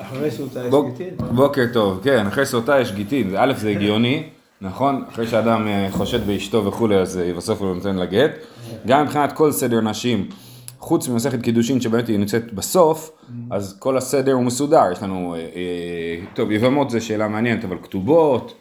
אחרי סוטה יש גיטין? בוקר טוב, כן, אחרי סוטה יש גיטין, א' זה הגיוני, נכון? אחרי שאדם אה, חושד באשתו וכולי, אז אה, בסוף הוא נותן לה גט. גם מבחינת כל סדר נשים, חוץ ממסכת קידושין שבאמת היא נמצאת בסוף, אז כל הסדר הוא מסודר, יש לנו, אה, טוב, יבמות זה שאלה מעניינת, אבל כתובות,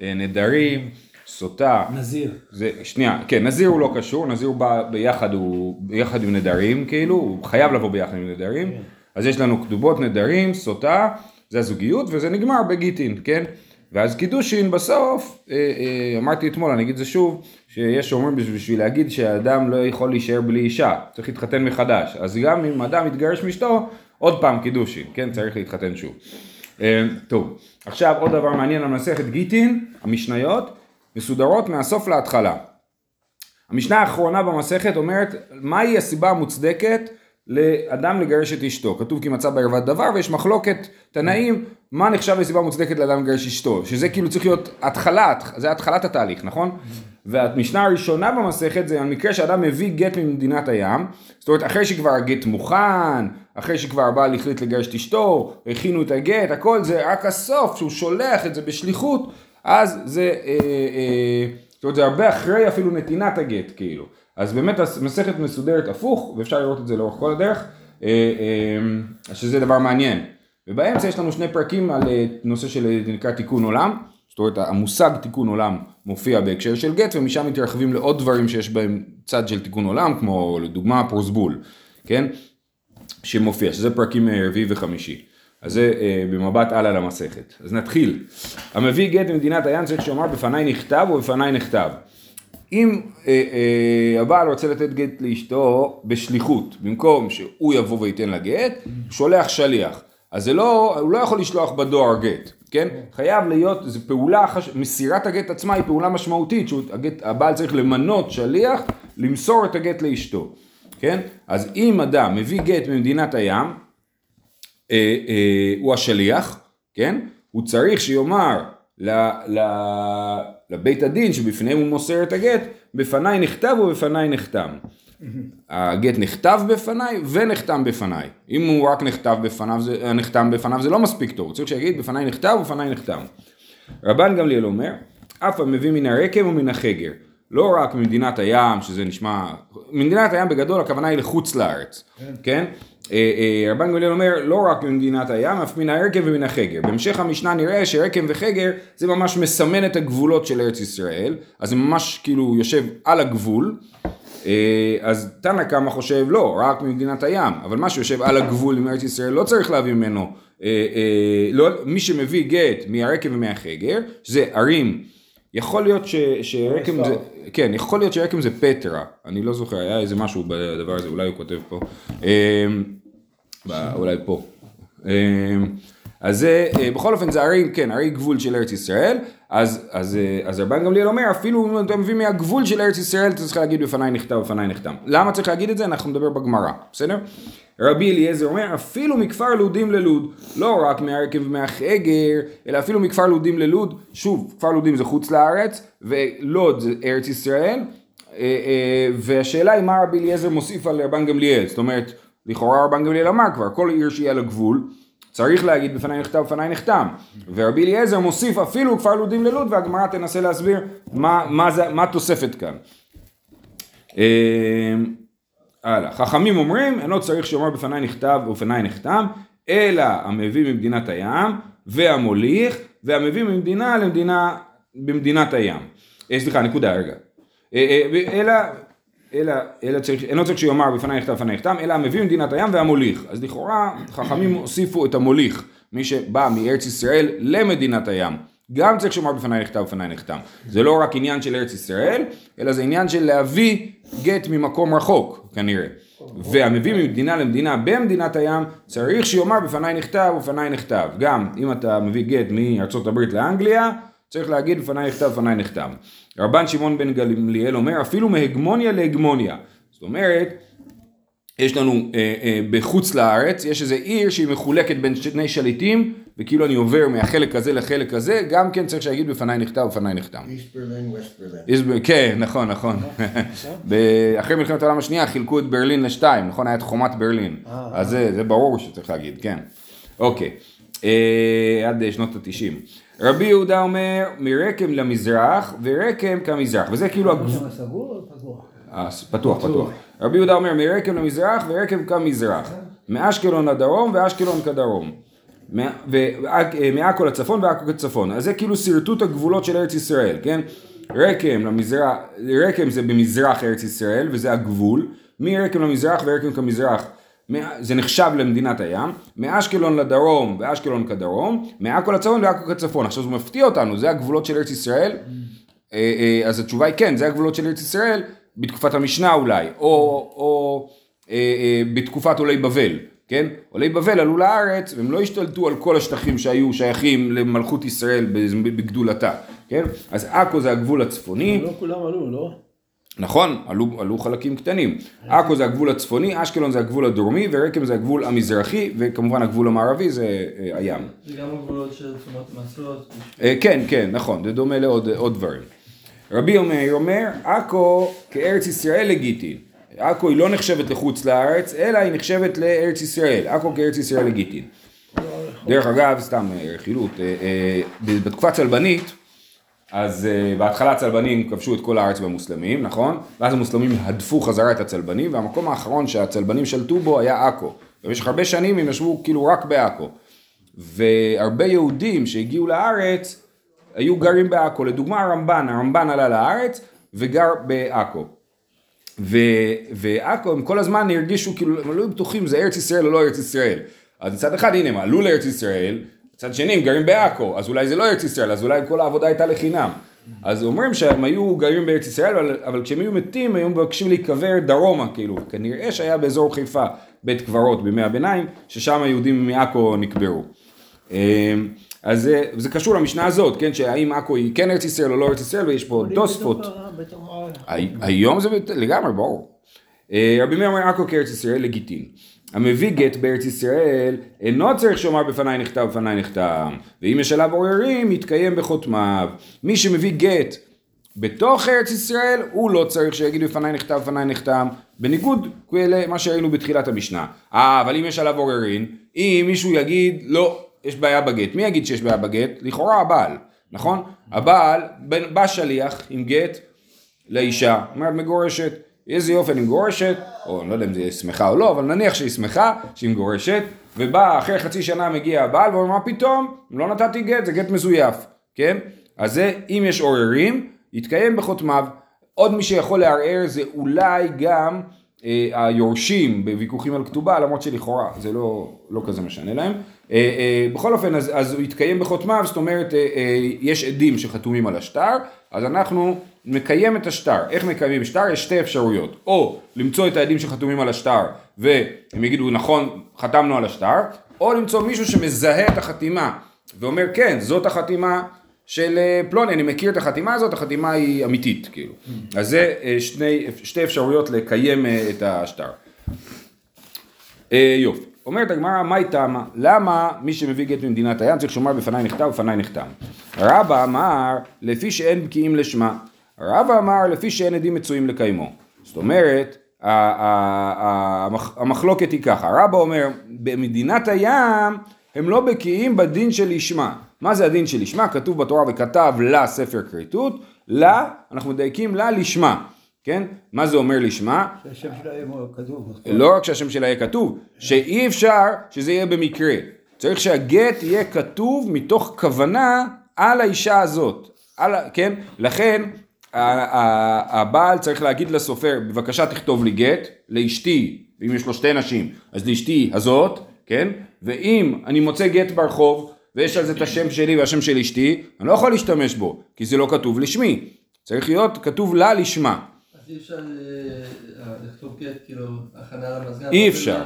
נדרים, סוטה. נזיר. זה, שנייה, כן, נזיר הוא לא קשור, נזיר הוא בא ביחד, הוא ביחד עם נדרים, כאילו, הוא חייב לבוא ביחד עם נדרים, אז יש לנו כתובות נדרים, סוטה, זה הזוגיות, וזה נגמר בגיטין, כן? ואז קידושין בסוף, אה, אה, אמרתי אתמול, אני אגיד את זה שוב, שיש שאומרים בשביל, להגיד שהאדם לא יכול להישאר בלי אישה, צריך להתחתן מחדש, אז גם אם אדם מתגרש מאשתו, עוד פעם קידושין, כן? צריך להתחתן שוב. אה, טוב, עכשיו עוד דבר מעניין על מסכת גיטין, המשניות, מסודרות מהסוף להתחלה. המשנה האחרונה במסכת אומרת מהי הסיבה המוצדקת לאדם לגרש את אשתו. כתוב כי מצא בערוות דבר ויש מחלוקת תנאים מה נחשב לסיבה מוצדקת לאדם לגרש אשתו. שזה כאילו צריך להיות התחלת, זה התחלת התהליך, נכון? והמשנה הראשונה במסכת זה המקרה שאדם מביא גט ממדינת הים, זאת אומרת אחרי שכבר הגט מוכן, אחרי שכבר הבעל החליט לגרש את אשתו, הכינו את הגט, הכל זה רק הסוף שהוא שולח את זה בשליחות, אז זה, אה, אה, זאת אומרת זה הרבה אחרי אפילו נתינת הגט כאילו. אז באמת המסכת מסודרת הפוך, ואפשר לראות את זה לאורך כל הדרך, אה, אה, שזה דבר מעניין. ובאמצע יש לנו שני פרקים על אה, נושא של נקרא תיקון עולם, זאת אומרת המושג תיקון עולם מופיע בהקשר של גט, ומשם מתרחבים לעוד דברים שיש בהם צד של תיקון עולם, כמו לדוגמה פרוסבול, כן? שמופיע, שזה פרקים רביעי וחמישי. אז זה אה, במבט הלאה למסכת. אז נתחיל. המביא גט ממדינת הים צריך שיאמר בפניי נכתב ובפניי נכתב. אם אה, אה, הבעל רוצה לתת גט לאשתו בשליחות, במקום שהוא יבוא וייתן לה גט, הוא שולח שליח. אז זה לא, הוא לא יכול לשלוח בדואר גט, כן? חייב להיות, זו פעולה, חש... מסירת הגט עצמה היא פעולה משמעותית, שהבעל צריך למנות שליח, למסור את הגט לאשתו, כן? אז אם אדם מביא גט ממדינת הים, אה, אה, הוא השליח, כן? הוא צריך שיאמר ל, ל, לבית הדין שבפניהם הוא מוסר את הגט, בפניי נכתב ובפניי נחתם. הגט נכתב בפניי ונחתם בפניי. אם הוא רק נכתב בפניו, זה, נחתם בפניו זה לא מספיק טוב, צריך שיגיד בפניי נכתב ובפניי נחתם. רבן גמליאל אומר, אף המביא מן הרקב ומן החגר. לא רק ממדינת הים, שזה נשמע, ממדינת הים בגדול הכוונה היא לחוץ לארץ, כן? אה, רבן גמליאל אומר לא רק ממדינת הים, אף מן הרקב ומן החגר. בהמשך המשנה נראה שרקם וחגר זה ממש מסמן את הגבולות של ארץ ישראל, אז זה ממש כאילו יושב על הגבול. אה, אז תנא קמא חושב לא, רק ממדינת הים, אבל מה שיושב על הגבול עם ארץ ישראל לא צריך להביא ממנו, אה, אה, לא, מי שמביא גט מהרקב ומהחגר, שזה ערים, יכול להיות ש, שרקם זה, כן, יכול להיות שרקם זה פטרה, אני לא זוכר, היה איזה משהו בדבר הזה, אולי הוא כותב פה, ב- אולי פה. אה, אז זה, אה, בכל אופן זה ערי, כן, ערי גבול של ארץ ישראל, אז, אז, אה, אז רבן גמליאל אומר, אפילו אם אתה מביא מהגבול של ארץ ישראל, אתה צריך להגיד בפניי נכתב בפניי נחתם. למה צריך להגיד את זה? אנחנו נדבר בגמרא, בסדר? רבי אליעזר אומר, אפילו מכפר לודים ללוד, לא רק מהרכב ומהחגר, אלא אפילו מכפר לודים ללוד, שוב, כפר לודים זה חוץ לארץ, ולוד זה ארץ ישראל, אה, אה, והשאלה היא מה רבי אליעזר מוסיף על רבן גמליאל, זאת אומרת, לכאורה רבן גמליאל אמר כבר, כל עיר שיהיה לה גבול, צריך להגיד בפניי נכתב בפניי נחתם ורבי אליעזר מוסיף אפילו כפר לודים ללוד והגמרא תנסה להסביר מה, מה, זה, מה התוספת כאן. אה, הלאה, חכמים אומרים אינו צריך שיאמר בפניי נכתב ובפניי נחתם אלא המביא ממדינת הים והמוליך והמביא ממדינה למדינה במדינת הים. אה, סליחה נקודה רגע. אה, אלא אלא, אלא צריך, אינו צריך שיאמר בפניי נכתב בפניי נחתם, אלא המביא ממדינת הים והמוליך. אז לכאורה חכמים הוסיפו את המוליך, מי שבא מארץ ישראל למדינת הים. גם צריך שיאמר בפניי נכתב בפניי נחתם. זה לא רק עניין של ארץ ישראל, אלא זה עניין של להביא גט ממקום רחוק, כנראה. והמביא ממדינה למדינה במדינת הים, צריך שיאמר בפניי נכתב ובפניי נכתב. גם אם אתה מביא גט מארצות הברית לאנגליה, צריך להגיד בפניי נכתב בפניי נחתם. רבן שמעון בן גמליאל אומר אפילו מהגמוניה להגמוניה. זאת אומרת, יש לנו אה, אה, בחוץ לארץ, יש איזו עיר שהיא מחולקת בין שני שליטים, וכאילו אני עובר מהחלק הזה לחלק הזה, גם כן צריך שיגיד בפניי נכתב ובפניי נחתם. איסט ברלין, ווסט ברלין. כן, נכון, נכון. ב- אחרי מלחמת העולם השנייה חילקו את ברלין לשתיים, נכון? היה את חומת ברלין. אז זה, זה ברור שצריך להגיד, כן. אוקיי. אה, עד שנות התשעים. רבי יהודה אומר מרקם למזרח ורקם כמזרח וזה כאילו הגבול, סגור או? אה, פתוח פתוח. רבי יהודה אומר מרקם למזרח ורקם כמזרח. מאשקלון לדרום ואשקלון כדרום. אה, מעכו לצפון ועכו כצפון. אז זה כאילו שרטוט הגבולות של ארץ ישראל, כן? רקם למזרח, רקם זה במזרח ארץ ישראל וזה הגבול. מרקם למזרח ורקם כמזרח. זה נחשב למדינת הים, מאשקלון לדרום ואשקלון כדרום, מעכו לצפון ועכו כצפון. עכשיו זה מפתיע אותנו, זה הגבולות של ארץ ישראל, אה, אה, אז התשובה היא כן, זה הגבולות של ארץ ישראל, בתקופת המשנה אולי, או, או אה, אה, בתקופת עולי בבל, כן? עולי בבל עלו לארץ, והם לא השתלטו על כל השטחים שהיו שייכים למלכות ישראל בגדולתה, כן? אז עכו זה הגבול הצפוני, לא כולם עלו, לא? נכון, עלו, עלו חלקים קטנים. עכו זה הגבול הצפוני, אשקלון זה הגבול הדרומי, ורקם זה הגבול המזרחי, וכמובן הגבול המערבי זה אה, הים. זה גם הגבולות של תשומות מעשרות. אה, כן, כן, נכון, זה דומה לעוד עוד דברים. רבי מאיר אומר, עכו כארץ ישראל לגיטין. עכו היא לא נחשבת לחוץ לארץ, אלא היא נחשבת לארץ ישראל. עכו כארץ ישראל לגיטין. דרך אגב, סתם אה, אה, אה, בתקופה צלבנית, אז אה, בהתחלה הצלבנים כבשו את כל הארץ במוסלמים, נכון? ואז המוסלמים הדפו חזרה את הצלבנים, והמקום האחרון שהצלבנים שלטו בו היה עכו. במשך הרבה שנים הם ישבו כאילו רק בעכו. והרבה יהודים שהגיעו לארץ היו גרים בעכו. לדוגמה הרמב"ן, הרמב"ן עלה לארץ וגר בעכו. ועכו הם כל הזמן הרגישו כאילו הם לא בטוחים זה ארץ ישראל או לא ארץ ישראל. אז מצד אחד הנה הם עלו לארץ ישראל, מצד שני הם גרים בעכו, אז אולי זה לא ארץ ישראל, אז אולי כל העבודה הייתה לחינם. אז אומרים שהם היו גרים בארץ ישראל, אבל, אבל כשהם היו מתים היו מבקשים להיקבר דרומה כאילו, כנראה שהיה באזור חיפה בית קברות בימי הביניים, ששם היהודים מעכו נקברו. אמ, אז זה, זה קשור למשנה הזאת, כן, שהאם עכו היא כן ארץ ישראל או לא ארץ ישראל, ויש פה תוספות. היום זה לגמרי ברור. אה, רבי מאיר אומר עכו כארץ ישראל לגיטין. המביא גט בארץ ישראל אינו צריך שאומר בפניי נכתב בפניי נחתם ואם יש עליו עוררים יתקיים בחותמיו. מי שמביא גט בתוך ארץ ישראל הוא לא צריך שיגיד בפניי נכתב בפניי נחתם בניגוד למה שראינו בתחילת המשנה. אה אבל אם יש עליו עוררין אם מישהו יגיד לא יש בעיה בגט מי יגיד שיש בעיה בגט? לכאורה הבעל נכון? הבעל בא שליח עם גט לאישה, אומרת מגורשת, איזה יופי אני מגורשת, או לא יודע אם זה שמחה או לא, אבל נניח שהיא שמחה, שהיא מגורשת, ובא אחרי חצי שנה מגיע הבעל ואומר מה פתאום, לא נתתי גט, זה גט מזויף, כן? אז זה, אם יש עוררים, יתקיים בחותמיו. עוד מי שיכול לערער זה אולי גם היורשים בוויכוחים על כתובה, למרות שלכאורה זה לא, לא כזה משנה להם. אה, אה, בכל אופן, אז, אז הוא יתקיים בחותמיו, זאת אומרת, אה, אה, יש עדים שחתומים על השטר, אז אנחנו מקיים את השטר. איך מקיימים שטר? יש שתי אפשרויות. או למצוא את העדים שחתומים על השטר, והם יגידו, נכון, חתמנו על השטר, או למצוא מישהו שמזהה את החתימה, ואומר, כן, זאת החתימה של אה, פלוני, אני מכיר את החתימה הזאת, החתימה היא אמיתית, כאילו. אז זה אה, שני, שתי אפשרויות לקיים אה, את השטר. יופי. אומרת הגמרא, מהי תמה? למה מי שמביא גט ממדינת הים צריך שומר בפניי נכתב ובפניי נחתם? רבא אמר, לפי שאין בקיאים לשמה. רבא אמר, לפי שאין עדים מצויים לקיימו. זאת אומרת, המחלוקת היא ככה, רבא אומר, במדינת הים הם לא בקיאים בדין של לשמה. מה זה הדין של לשמה? כתוב בתורה וכתב לה ספר כריתות, לה, אנחנו מדייקים לה לשמה, כן? מה זה אומר לשמה? שהשם שלהם הוא כתוב. לא רק שהשם שלה יהיה כתוב, שאי אפשר שזה יהיה במקרה. צריך שהגט יהיה כתוב מתוך כוונה על האישה הזאת. על, כן? לכן הבעל צריך להגיד לסופר, בבקשה תכתוב לי גט לאשתי, ואם יש לו שתי נשים, אז לאשתי הזאת, כן? ואם אני מוצא גט ברחוב, ויש על זה את השם שלי והשם של אשתי, אני לא יכול להשתמש בו, כי זה לא כתוב לשמי. צריך להיות כתוב לה לשמה. אז אי אפשר אה, לכתוב גט, כאילו, הכנה למזגן. אי אפשר.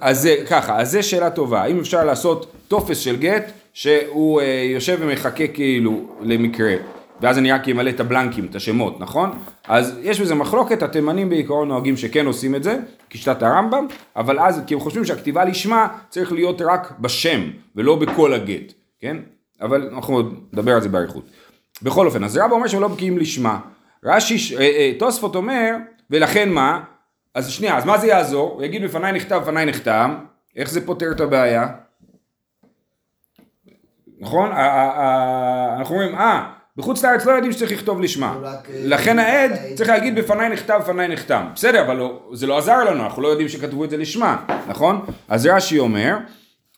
אז זה ככה, אז זה שאלה טובה, האם אפשר לעשות טופס של גט שהוא אה, יושב ומחכה כאילו למקרה, ואז אני רק אמלא את הבלנקים, את השמות, נכון? אז יש בזה מחלוקת, התימנים בעיקרון נוהגים שכן עושים את זה, כשיטת הרמב"ם, אבל אז, כי הם חושבים שהכתיבה לשמה צריך להיות רק בשם, ולא בכל הגט, כן? אבל אנחנו עוד נדבר על זה באריכות. בכל אופן, אז רבא אומר שהם לא בקיאים לשמה. רש"י, אה, אה, תוספות אומר, ולכן מה? אז שנייה, אז מה זה יעזור? הוא יגיד בפניי נכתב, בפניי נחתם, איך זה פותר את הבעיה? נכון? אנחנו אומרים, אה, בחוץ לארץ לא יודעים שצריך לכתוב לשמה. אה, לכן העד העד. צריך להגיד בפניי נכתב, בפניי נחתם. בסדר, אבל לא, זה לא עזר לנו, אנחנו לא יודעים שכתבו את זה לשמה, נכון? אז רש"י אומר,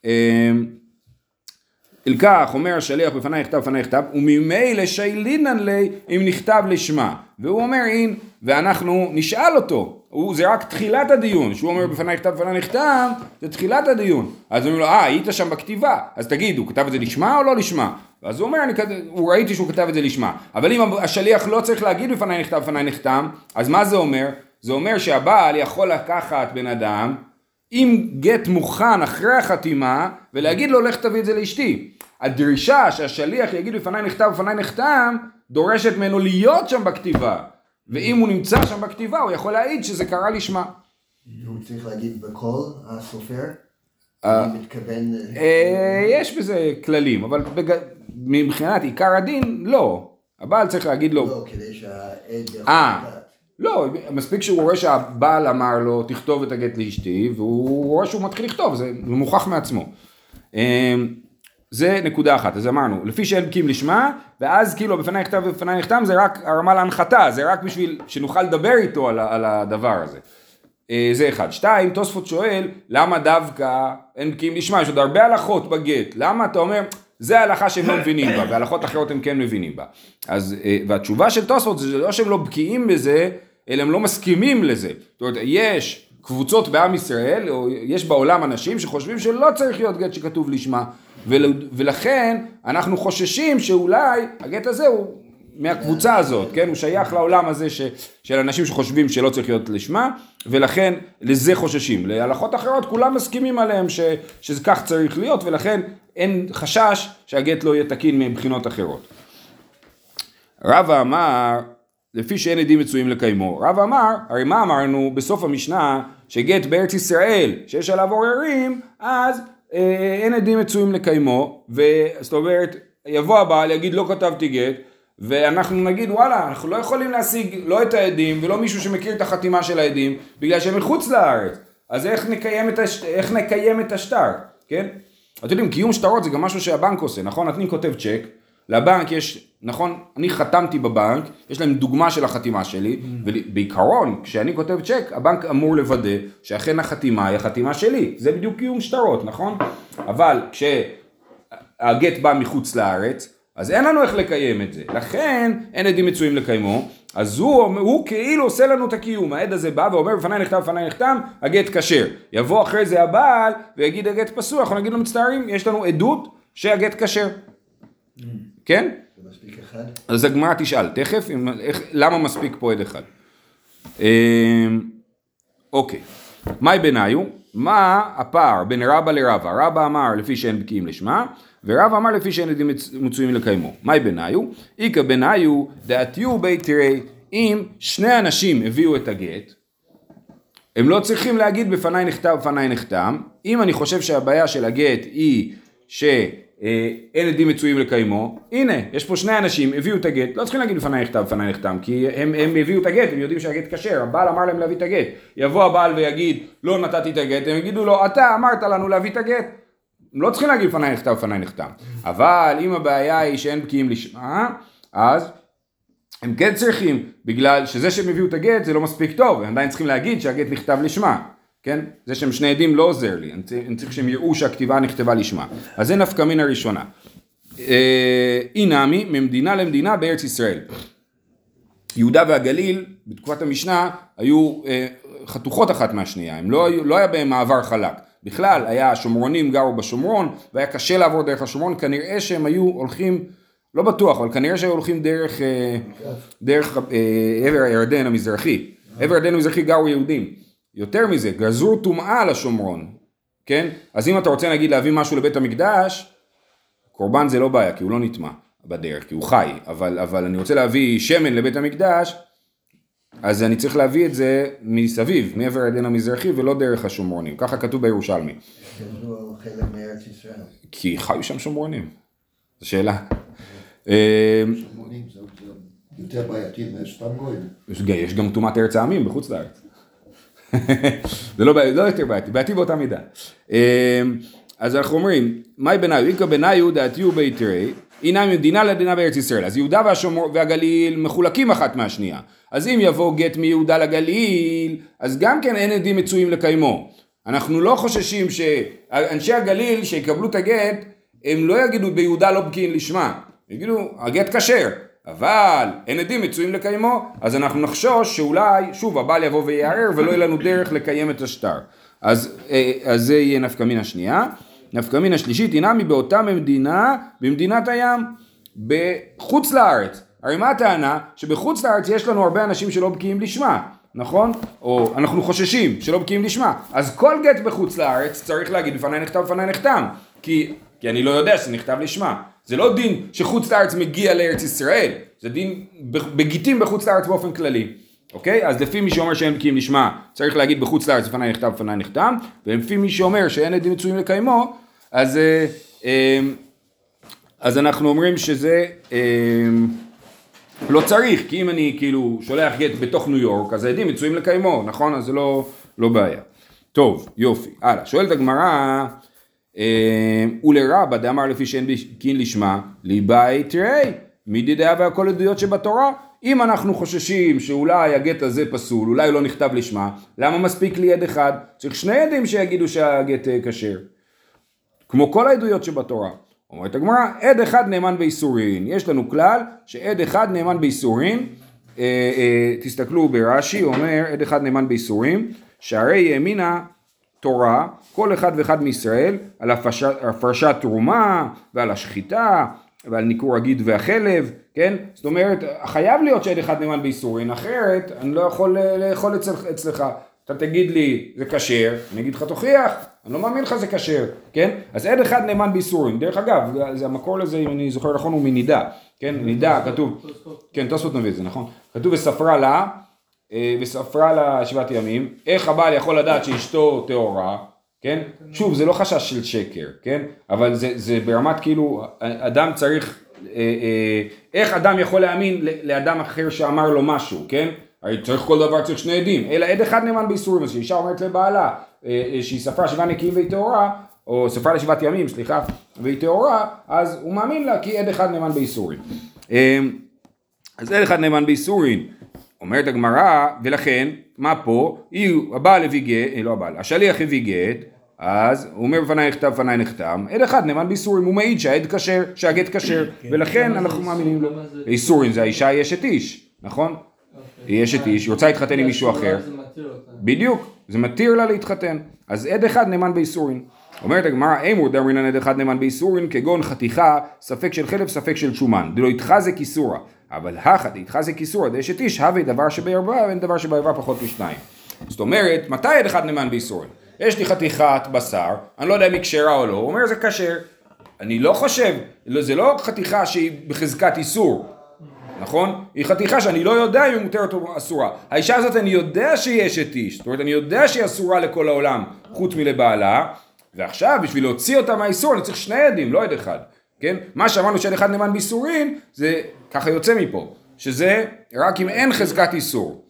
אמ, אלקח אומר השליח בפניי נכתב בפניי נכתב וממילא שיילינן לי אם נכתב לשמה והוא אומר אין ואנחנו נשאל אותו הוא, זה רק תחילת הדיון. שהוא אומר בפניי נכתב בפניי נכתב זה תחילת הדיון. אז אומרים לו אה היית שם בכתיבה אז תגיד הוא כתב את זה לשמה או לא לשמה? אז הוא אומר אני כת- הוא ראיתי שהוא כתב את זה לשמה. אבל אם השליח לא צריך להגיד בפניי נכתב בפניי נחתם אז מה זה אומר? זה אומר שהבעל יכול לקחת בן אדם עם גט מוכן אחרי החתימה ולהגיד לו לך תביא את זה לאשתי. הדרישה שהשליח יגיד בפניי נכתב בפניי נחתם דורשת ממנו להיות שם בכתיבה ואם הוא נמצא שם בכתיבה הוא יכול להעיד שזה קרה לשמה. הוא צריך להגיד בקול, הסופר? אה, מתכוון... אה, יש בזה כללים אבל. מבחינת עיקר הדין לא. הבעל צריך להגיד לו לא, כדי שהעד יכול אה. לדעת. לא, מספיק שהוא רואה שהבעל אמר לו תכתוב את הגט לאשתי והוא רואה שהוא מתחיל לכתוב, זה זה מוכח מעצמו. זה נקודה אחת, אז אמרנו, לפי שאין בקיאים לשמה, ואז כאילו בפניי נכתב ובפניי נחתם זה רק הרמה להנחתה, זה רק בשביל שנוכל לדבר איתו על, על הדבר הזה. אה, זה אחד. שתיים, תוספות שואל, למה דווקא אין בקיאים לשמה? יש עוד הרבה הלכות בגט, למה אתה אומר, זה ההלכה שהם לא מבינים בה, והלכות אחרות הם כן מבינים בה. אז, אה, והתשובה של תוספות זה לא שהם לא בקיאים בזה, אלא הם לא מסכימים לזה. זאת אומרת, יש קבוצות בעם ישראל, או יש בעולם אנשים שחושבים שלא צריך להיות גט שכתוב לשמה, ול, ולכן אנחנו חוששים שאולי הגט הזה הוא מהקבוצה הזאת, כן? הוא שייך לעולם הזה ש, של אנשים שחושבים שלא צריך להיות לשמה, ולכן לזה חוששים. להלכות אחרות כולם מסכימים עליהם ש, שכך צריך להיות, ולכן אין חשש שהגט לא יהיה תקין מבחינות אחרות. רבא אמר, לפי שאין עדים מצויים לקיימו. רבא אמר, הרי מה אמרנו בסוף המשנה, שגט בארץ ישראל, שיש עליו עוררים, אז אין עדים מצויים לקיימו, וזאת אומרת, יבוא הבעל, יגיד לא כתבתי גט, ואנחנו נגיד וואלה, אנחנו לא יכולים להשיג לא את העדים ולא מישהו שמכיר את החתימה של העדים, בגלל שהם מחוץ לארץ. אז איך נקיים את, הש... איך נקיים את השטר, כן? אתם יודעים, קיום שטרות זה גם משהו שהבנק עושה, נכון? אני כותב צ'ק, לבנק יש, נכון, אני חתמתי בבנק, יש להם דוגמה של החתימה שלי, ובעיקרון, כשאני כותב צ'ק, הבנק אמור לוודא שאכן החתימה היא החתימה שלי, זה בדיוק קיום שטרות, נכון? אבל כשהגט בא מחוץ לארץ, אז אין לנו איך לקיים את זה, לכן אין עדים מצויים לקיימו, אז הוא, הוא כאילו עושה לנו את הקיום, העד הזה בא ואומר בפניי נכתב בפניי נחתם, הגט כשר. יבוא אחרי זה הבעל ויגיד הגט פסול, אנחנו נגיד לו מצטערים, יש לנו עדות שהגט כשר. כן? זה מספיק אחד? אז הגמרא תשאל תכף, אם, איך, למה מספיק פה עד אחד. אמ, אוקיי, מאי בניו? מה הפער בין רבא לרבא? רבא אמר לפי שאין בקיאים לשמה, ורבא אמר לפי שאין עדים מצ- מצויים לקיימו. מאי בניו? איכא בניו דעתיו בי תראי, אם שני אנשים הביאו את הגט, הם לא צריכים להגיד בפניי נכתב, בפניי נחתם. אם אני חושב שהבעיה של הגט היא שאין עדים מצויים לקיימו, הנה, יש פה שני אנשים, הביאו את הגט, לא צריכים להגיד בפניי נכתב, בפניי נחתם, כי הם, הם הביאו את הגט, הם יודעים שהגט כשר, הבעל אמר להם להביא את הגט. יבוא הבעל ויגיד, לא נתתי את הגט, הם יגידו לו, אתה אמרת לנו להביא את הגט. הם לא צריכים להגיד בפניי נכתב, בפניי נחתם. אבל אם הבעיה היא שאין בקיאים לשמה, אז הם כן צריכים, בגלל שזה שהם הביאו את הגט זה לא מספיק טוב, הם עדיין צריכים להגיד שהגט נכתב לשמה, כן? זה שהם שני עדים לא עוזר לי, אני צריך, שהם יראו שהכתיבה נכתבה לשמה. אז זה נפקא מן הראשונה. אה, אי נמי, ממדינה למדינה בארץ ישראל. יהודה והגליל בתקופת המשנה היו אה, חתוכות אחת מהשנייה, הם לא, לא היה בהם מעבר חלק. בכלל, היה השומרונים גרו בשומרון, והיה קשה לעבור דרך השומרון, כנראה שהם היו הולכים, לא בטוח, אבל כנראה שהיו הולכים דרך, אה, דרך אה, עבר הירדן המזרחי. עבר הירדן המזרחי גרו יהודים. יותר מזה, גזרו טומאה לשומרון, כן? אז אם אתה רוצה נגיד להביא משהו לבית המקדש, קורבן זה לא בעיה, כי הוא לא נטמע בדרך, כי הוא חי, אבל, אבל אני רוצה להביא שמן לבית המקדש, אז אני צריך להביא את זה מסביב, מעבר הירדן המזרחי ולא דרך השומרונים, ככה כתוב בירושלמי. כי חיו שם שומרונים, זו שאלה. אה, שמונים זה זה יותר בעייתי מסתם גויים. יש ג- יש גם טומאת ארץ העמים בחוץ לארץ. זה לא, בעי- לא יותר בעייתי, בעייתי באותה מידה. אה, אז אנחנו אומרים, מאי בניו, איכא בניו דעתיו ביתרי, הנה ממדינה לדינה בארץ ישראל. אז יהודה והשומר, והגליל מחולקים אחת מהשנייה. אז אם יבוא גט מיהודה לגליל, אז גם כן אין עדים מצויים לקיימו. אנחנו לא חוששים שאנשי הגליל שיקבלו את הגט, הם לא יגידו ביהודה לא בקיאים לשמה. יגידו, הגט כשר. אבל אין עדים מצויים לקיימו, אז אנחנו נחשוש שאולי, שוב, הבעל יבוא ויערער ולא יהיה לנו דרך לקיים את השטר. אז, אה, אז זה יהיה נפקא מינה שנייה. נפקא מינה שלישית, הינמי באותה מדינה, במדינת הים, בחוץ לארץ. הרי מה הטענה? שבחוץ לארץ יש לנו הרבה אנשים שלא בקיאים לשמה, נכון? או אנחנו חוששים שלא בקיאים לשמה. אז כל גט בחוץ לארץ צריך להגיד בפניי נחתם בפניי נחתם. כי, כי אני לא יודע שזה נכתב לשמה. זה לא דין שחוץ לארץ מגיע לארץ ישראל, זה דין בגיטים בחוץ לארץ באופן כללי. אוקיי? אז לפי מי שאומר שאין בקיאים לשמה, צריך להגיד בחוץ לארץ בפניי נכתב בפניי נחתם, ולפי מי שאומר שאין עדים מצויים לקיימו, אז, אה, אה, אז אנחנו אומרים שזה אה, לא צריך, כי אם אני כאילו שולח גט בתוך ניו יורק, אז העדים מצויים לקיימו, נכון? אז זה לא, לא בעיה. טוב, יופי. הלאה, שואלת הגמרא, ולרבא דאמר לפי שאין בקין לשמה, ליבאי תראי, מי דעה והכל עדויות שבתורה. אם אנחנו חוששים שאולי הגט הזה פסול, אולי לא נכתב לשמה, למה מספיק לי עד אחד? צריך שני עדים שיגידו שהגט כשר. כמו כל העדויות שבתורה. אומרת הגמרא, עד אחד נאמן באיסורין. יש לנו כלל שעד אחד נאמן באיסורין. אה, אה, תסתכלו ברש"י, אומר עד אחד נאמן באיסורין, שהרי האמינה תורה, כל אחד ואחד מישראל, על הפרשת, תרומה ועל השחיטה ועל ניכור הגיד והחלב, כן? זאת אומרת, חייב להיות שעד אחד נאמן באיסורין, אחרת אני לא יכול לאכול אצל, אצלך. אתה תגיד לי זה כשר, אני אגיד לך תוכיח, אני לא מאמין לך זה כשר, כן? אז עד אחד נאמן באיסורים, דרך אגב, זה המקור לזה, אם אני זוכר נכון, הוא מנידה, כן? נידה, כתוב, כן, תוספות מביא את זה, נכון? כתוב וספרה לה, אה, וספרה לה שבעת ימים, איך הבעל יכול לדעת שאשתו טהורה, כן? שוב, זה לא חשש של שקר, כן? אבל זה, זה ברמת כאילו, אדם צריך, אה, אה, איך אדם יכול להאמין לאדם אחר שאמר לו משהו, כן? הרי צריך כל דבר צריך שני עדים, אלא עד אחד נאמן באיסורים, אז שאישה אומרת לבעלה שהיא ספרה שבעה נקיים והיא טהורה, או ספרה לשבעת ימים, סליחה, והיא טהורה, אז הוא מאמין לה כי עד אחד נאמן באיסורים. אז עד אחד נאמן באיסורים, אומרת הגמרא, ולכן, מה פה? הבעל הביא גט, לא הבעל, השליח הביא גט, אז הוא אומר בפניי נכתב, בפניי נחתם, עד אחד נאמן באיסורים, הוא מעיד שהעד כשר, שהגט כשר, ולכן אנחנו מאמינים לו. איסורים זה האישה היא אשת איש, נכון? היא אשת איש, רוצה להתחתן עם מישהו אחר. בדיוק, זה מתיר לה להתחתן. אז עד אחד נאמן באיסורין. אומרת הגמרא, אמור דאמרינן עד אחד נאמן באיסורין, כגון חתיכה, ספק של חלב, ספק של שומן. דלא יתחזק איסורא. אבל הכא דאיתחזק איסורא דאשת איש, הווה דבר שבערווה, ואין דבר שבערווה פחות משניים. זאת אומרת, מתי עד אחד נאמן באיסורין? יש לי חתיכת בשר, אני לא יודע אם היא כשרה או לא, הוא אומר זה כשר. אני לא חושב, זה לא חתיכה שהיא בחזקת איסור, נכון? היא חתיכה שאני לא יודע אם היא מותרת או אסורה. האישה הזאת אני יודע שהיא אשת איש, זאת אומרת אני יודע שהיא אסורה לכל העולם חוץ מלבעלה, ועכשיו בשביל להוציא אותה מהאיסור אני צריך שני עדים, לא עד אחד, כן? מה שאמרנו שעד אחד נאמן באיסורין, זה ככה יוצא מפה, שזה רק אם אין חזקת איסור.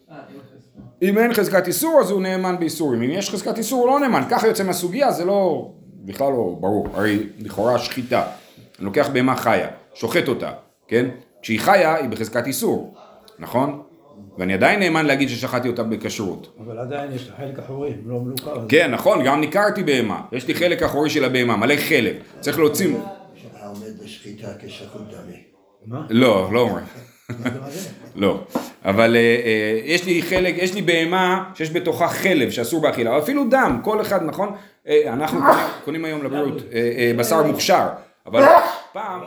אם אין חזקת איסור אז הוא נאמן באיסורים, אם יש חזקת איסור הוא לא נאמן, ככה יוצא מהסוגיה, זה לא, בכלל לא ברור, הרי לכאורה שחיטה, אני לוקח בהמה חיה, שוחט אותה, כן? כשהיא חיה היא בחזקת איסור, נכון? ואני עדיין נאמן להגיד ששחטתי אותה בכשרות. אבל עדיין יש לה חלק אחורי, לא מלוכר. כן, נכון, גם ניכרתי בהמה. יש לי חלק אחורי של הבהמה, מלא חלב. צריך להוציא... בשחיטה כשחוט דמי. מה? לא, לא אומר. מה זה מה זה? לא. אבל אה, אה, יש לי חלק, יש לי בהמה שיש בתוכה חלב שאסור באכילה, אפילו דם, כל אחד, נכון? אה, אנחנו קונים- היום לבריאות בשר מוכשר, אבל פעם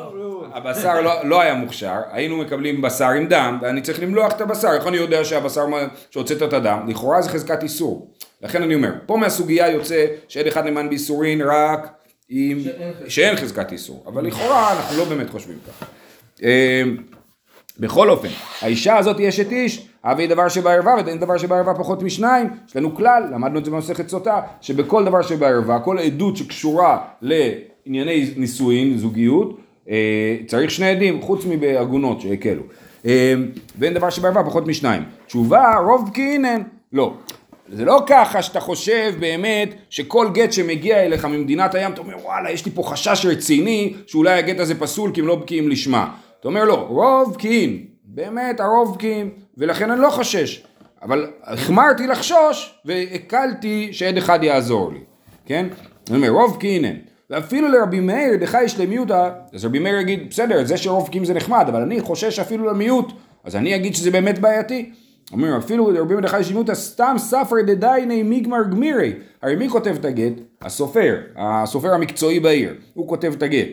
הבשר לא, לא היה מוכשר, היינו מקבלים בשר עם דם, ואני צריך למלוח את הבשר, איך אני יודע שהבשר שהוצאת את הדם? לכאורה זה חזקת איסור. לכן אני אומר, פה מהסוגיה יוצא שעד אחד נאמן באיסורין רק אם... שאין חזקת. שאין חזקת איסור, אבל לכאורה אנחנו לא באמת חושבים ככה. אה, בכל אופן, האישה הזאת היא אשת איש, הווה דבר שבערווה ואין דבר שבערווה פחות משניים, יש לנו כלל, למדנו את זה במסכת סוטה, שבכל דבר שבערווה, כל עדות שקשורה לענייני נישואין, זוגיות, אה, צריך שני עדים, חוץ מבעגונות שהקלו. אה, ואין דבר שבערווה פחות משניים. תשובה, רוב בקיאינן, לא. זה לא ככה שאתה חושב באמת שכל גט שמגיע אליך ממדינת הים, אתה אומר וואלה יש לי פה חשש רציני שאולי הגט הזה פסול כי הם לא בקיאים לשמה. אתה אומר לא, רוב בקיאים, באמת הרוב בקיאים, ולכן אני לא חושש. אבל החמרתי לחשוש והקלתי שעד אחד יעזור לי, כן? אני אומר רוב בקיאים. ואפילו לרבי מאיר דחי שלמיותא, אז רבי מאיר יגיד בסדר זה שרוב בקיאים זה נחמד, אבל אני חושש אפילו למיעוט, אז אני אגיד שזה באמת בעייתי. אומר אפילו רבי מאיר דחי שלמיותא סתם ספר דדייני מיגמר גמירי, הרי מי כותב את הגט? הסופר, הסופר המקצועי בעיר, הוא כותב את הגט.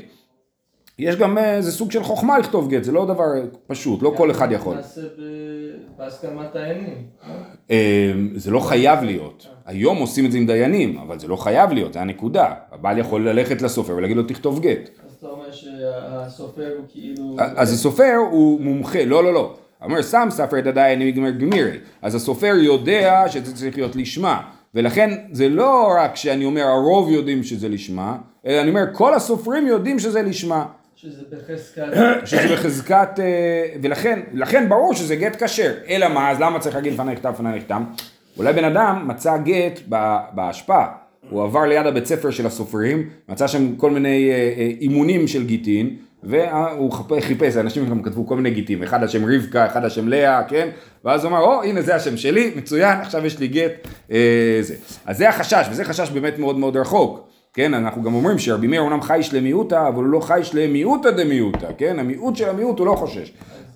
יש גם איזה סוג של חוכמה לכתוב גט, זה לא דבר פשוט, לא כל אחד יכול. בהסכמת. לא? אה, זה לא חייב להיות. היום עושים את זה עם דיינים, אבל זה לא חייב להיות, זה הנקודה. הבעל יכול ללכת לסופר ולהגיד לו תכתוב גט. אז אתה אומר שהסופר הוא כאילו... אז הסופר הוא מומחה, לא לא לא. אומר שם ספר את הדיין נגמר גמירי. אז הסופר יודע שזה צריך להיות לשמה. ולכן זה לא רק שאני אומר הרוב יודעים שזה לשמה, אלא אני אומר כל הסופרים יודעים שזה לשמה. שזה בחזקת... שזה בחזקת, אה, ולכן, לכן ברור שזה גט כשר, אלא מה, אז למה צריך להגיד לפני נכתב לפני נחתם? אולי בן אדם מצא גט ב- באשפה, הוא עבר ליד הבית ספר של הסופרים, מצא שם כל מיני אה, אה, אימונים של גיטין, והוא חיפש, אנשים גם כתבו כל מיני גיטים, אחד השם רבקה, אחד השם לאה, כן? ואז הוא אמר, או, הנה זה השם שלי, מצוין, עכשיו יש לי גט, אה, זה. אז זה החשש, וזה חשש באמת מאוד מאוד רחוק. כן, אנחנו גם אומרים שרבי מאיר אומנם חי שלמיעוטה, אבל הוא לא חי שלמיעוטה דמיעוטה, כן, המיעוט של המיעוט הוא לא חושש.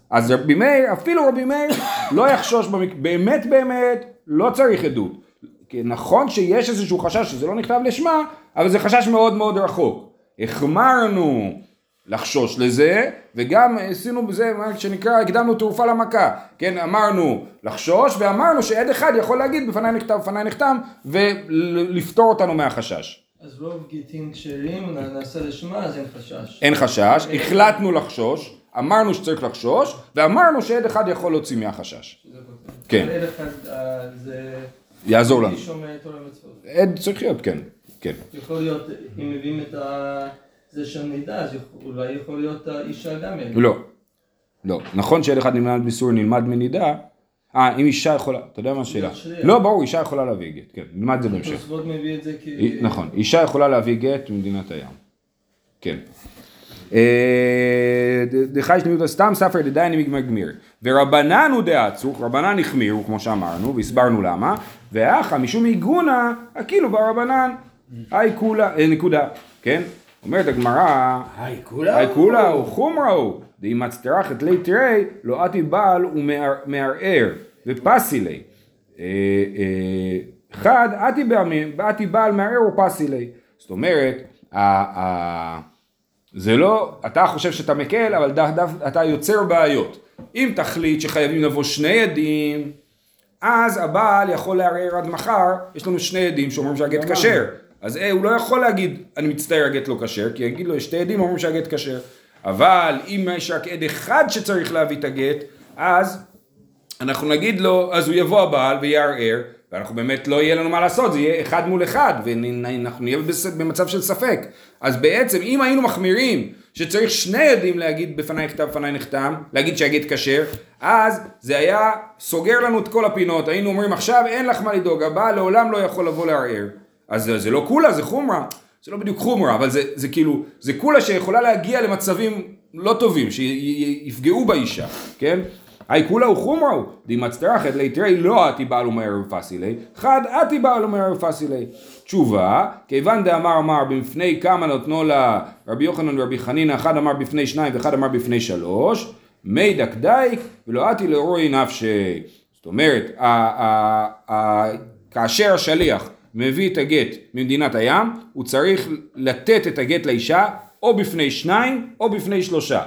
אז רבי מאיר, אפילו רבי מאיר, לא יחשוש, במק... באמת באמת, לא צריך עדות. כי נכון שיש איזשהו חשש שזה לא נכתב לשמה, אבל זה חשש מאוד מאוד רחוק. החמרנו לחשוש לזה, וגם עשינו בזה מה שנקרא, הקדמנו תעופה למכה. כן, אמרנו לחשוש, ואמרנו שעד אחד יכול להגיד בפניי נכתב, בפניי נחתם, ולפטור אותנו מהחשש. אז רוב גיטין כשרים נעשה לשמה אז אין חשש. אין חשש, החלטנו לחשוש, אמרנו שצריך לחשוש, ואמרנו שעד אחד יכול להוציא מהחשש. כן. אין אחד, אה, זה... יעזור לנו. עד צריך להיות, כן, כן. יכול להיות, אם מביאים את ה... זה של מידע, אז אולי יכול להיות האישה גם יגיד. לא, לא. נכון שעד אחד נלמד ביסור נלמד מנידה, אה, אם אישה יכולה, אתה יודע מה השאלה? שליח. לא, ברור, אישה יכולה להביא גט, כן, נלמד את זה בהמשך. נכון, אישה יכולה להביא גט ממדינת הים. כן. אה, דחי שלמיותא סתם ספר דדייני מגמר גמיר. ורבנן הוא דעצוך, רבנן החמירו כמו שאמרנו, והסברנו למה, ואחא משום עיגונא, הכאילו ברבנן, היי כולה, אה, נקודה, כן? אומרת הגמרא, היי, כולה? היי כולה הוא חומרה הוא, דאם מצטרחת לי תראי, לא אתי בעל ומערער, ופסי לי. אה, אה, חד, אתי בעל מערער ופסי לי. זאת אומרת, זה לא, אתה חושב שאתה מקל, אבל אתה יוצר בעיות. אם תחליט שחייבים לבוא שני עדים, אז הבעל יכול לערער עד מחר, יש לנו שני עדים שאומרים שהגט כשר. אז אה, הוא לא יכול להגיד, אני מצטער הגט לא כשר, כי יגיד לו, יש שתי עדים אומרים שהגט כשר. אבל אם יש רק עד אחד שצריך להביא את הגט, אז אנחנו נגיד לו, אז הוא יבוא הבעל ויערער, ואנחנו באמת לא יהיה לנו מה לעשות, זה יהיה אחד מול אחד, ואנחנו נהיה במצב של ספק. אז בעצם, אם היינו מחמירים שצריך שני עדים להגיד בפניי נכתב, בפניי נחתם, להגיד שהגט כשר, אז זה היה סוגר לנו את כל הפינות, היינו אומרים עכשיו אין לך מה לדאוג, הבעל לעולם לא יכול לבוא לערער. אז זה, זה לא קולה, זה חומרה. זה לא בדיוק חומרה, אבל זה, זה כאילו, זה קולה שיכולה להגיע למצבים לא טובים, שיפגעו באישה, כן? היי כולה הוא חומרה הוא, דמצטרחת ליתרי לא אתי בעל ומהר ופסילי, חד אתי בעל ומהר ופסילי. תשובה, כיוון דאמר אמר בפני כמה נתנו לה רבי יוחנן ורבי חנינא, אחד אמר בפני שניים ואחד אמר בפני שלוש, מי דקדייק ולא אתי לאורוי נפשי. זאת אומרת, כאשר השליח מביא את הגט ממדינת הים, הוא צריך לתת את הגט לאישה או בפני שניים או בפני שלושה.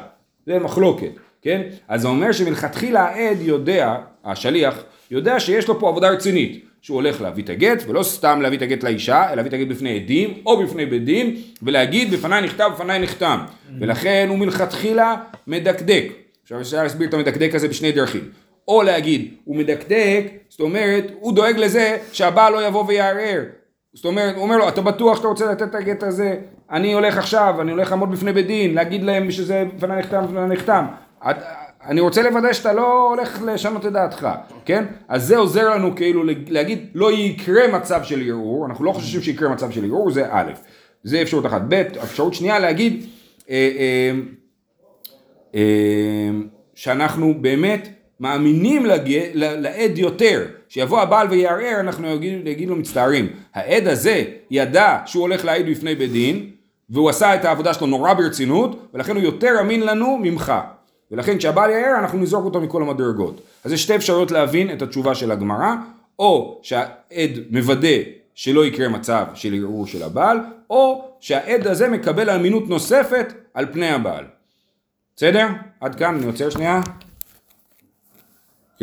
זה מחלוקת, כן? אז זה אומר שמלכתחילה העד יודע, השליח, יודע שיש לו פה עבודה רצינית. שהוא הולך להביא את הגט, ולא סתם להביא את הגט לאישה, אלא להביא את הגט בפני עדים, או בפני בית דין, ולהגיד בפניי נכתב, בפניי נחתם. ולכן הוא מלכתחילה מדקדק. עכשיו אפשר להסביר את המדקדק הזה בשני דרכים. או להגיד, הוא מדקדק, זאת אומרת, הוא דואג לזה שהבעל לא יבוא ויערער. זאת אומרת, הוא אומר לו, אתה בטוח שאתה רוצה לתת את הגט הזה? אני הולך עכשיו, אני הולך לעמוד בפני בית דין, להגיד להם שזה בפניי נחתם, בפניי נחתם. את- אני רוצה לוודא שאתה לא הולך לשנות את דעתך, כן? אז זה עוזר לנו כאילו להגיד לא יקרה מצב של ערעור, אנחנו לא חושבים שיקרה מצב של ערעור, זה א', זה אפשרות אחת. ב', אפשרות שנייה להגיד אה, אה, אה, שאנחנו באמת מאמינים לג... לעד יותר, שיבוא הבעל ויערער, אנחנו נגיד, נגיד לו מצטערים. העד הזה ידע שהוא הולך להעיד בפני בית דין, והוא עשה את העבודה שלו נורא ברצינות, ולכן הוא יותר אמין לנו ממך. ולכן כשהבעל יערער אנחנו נזרוק אותו מכל המדרגות. אז יש שתי אפשרויות להבין את התשובה של הגמרא, או שהעד מוודא שלא יקרה מצב של ערעור של הבעל, או שהעד הזה מקבל אמינות נוספת על פני הבעל. בסדר? עד כאן, אני עוצר שנייה.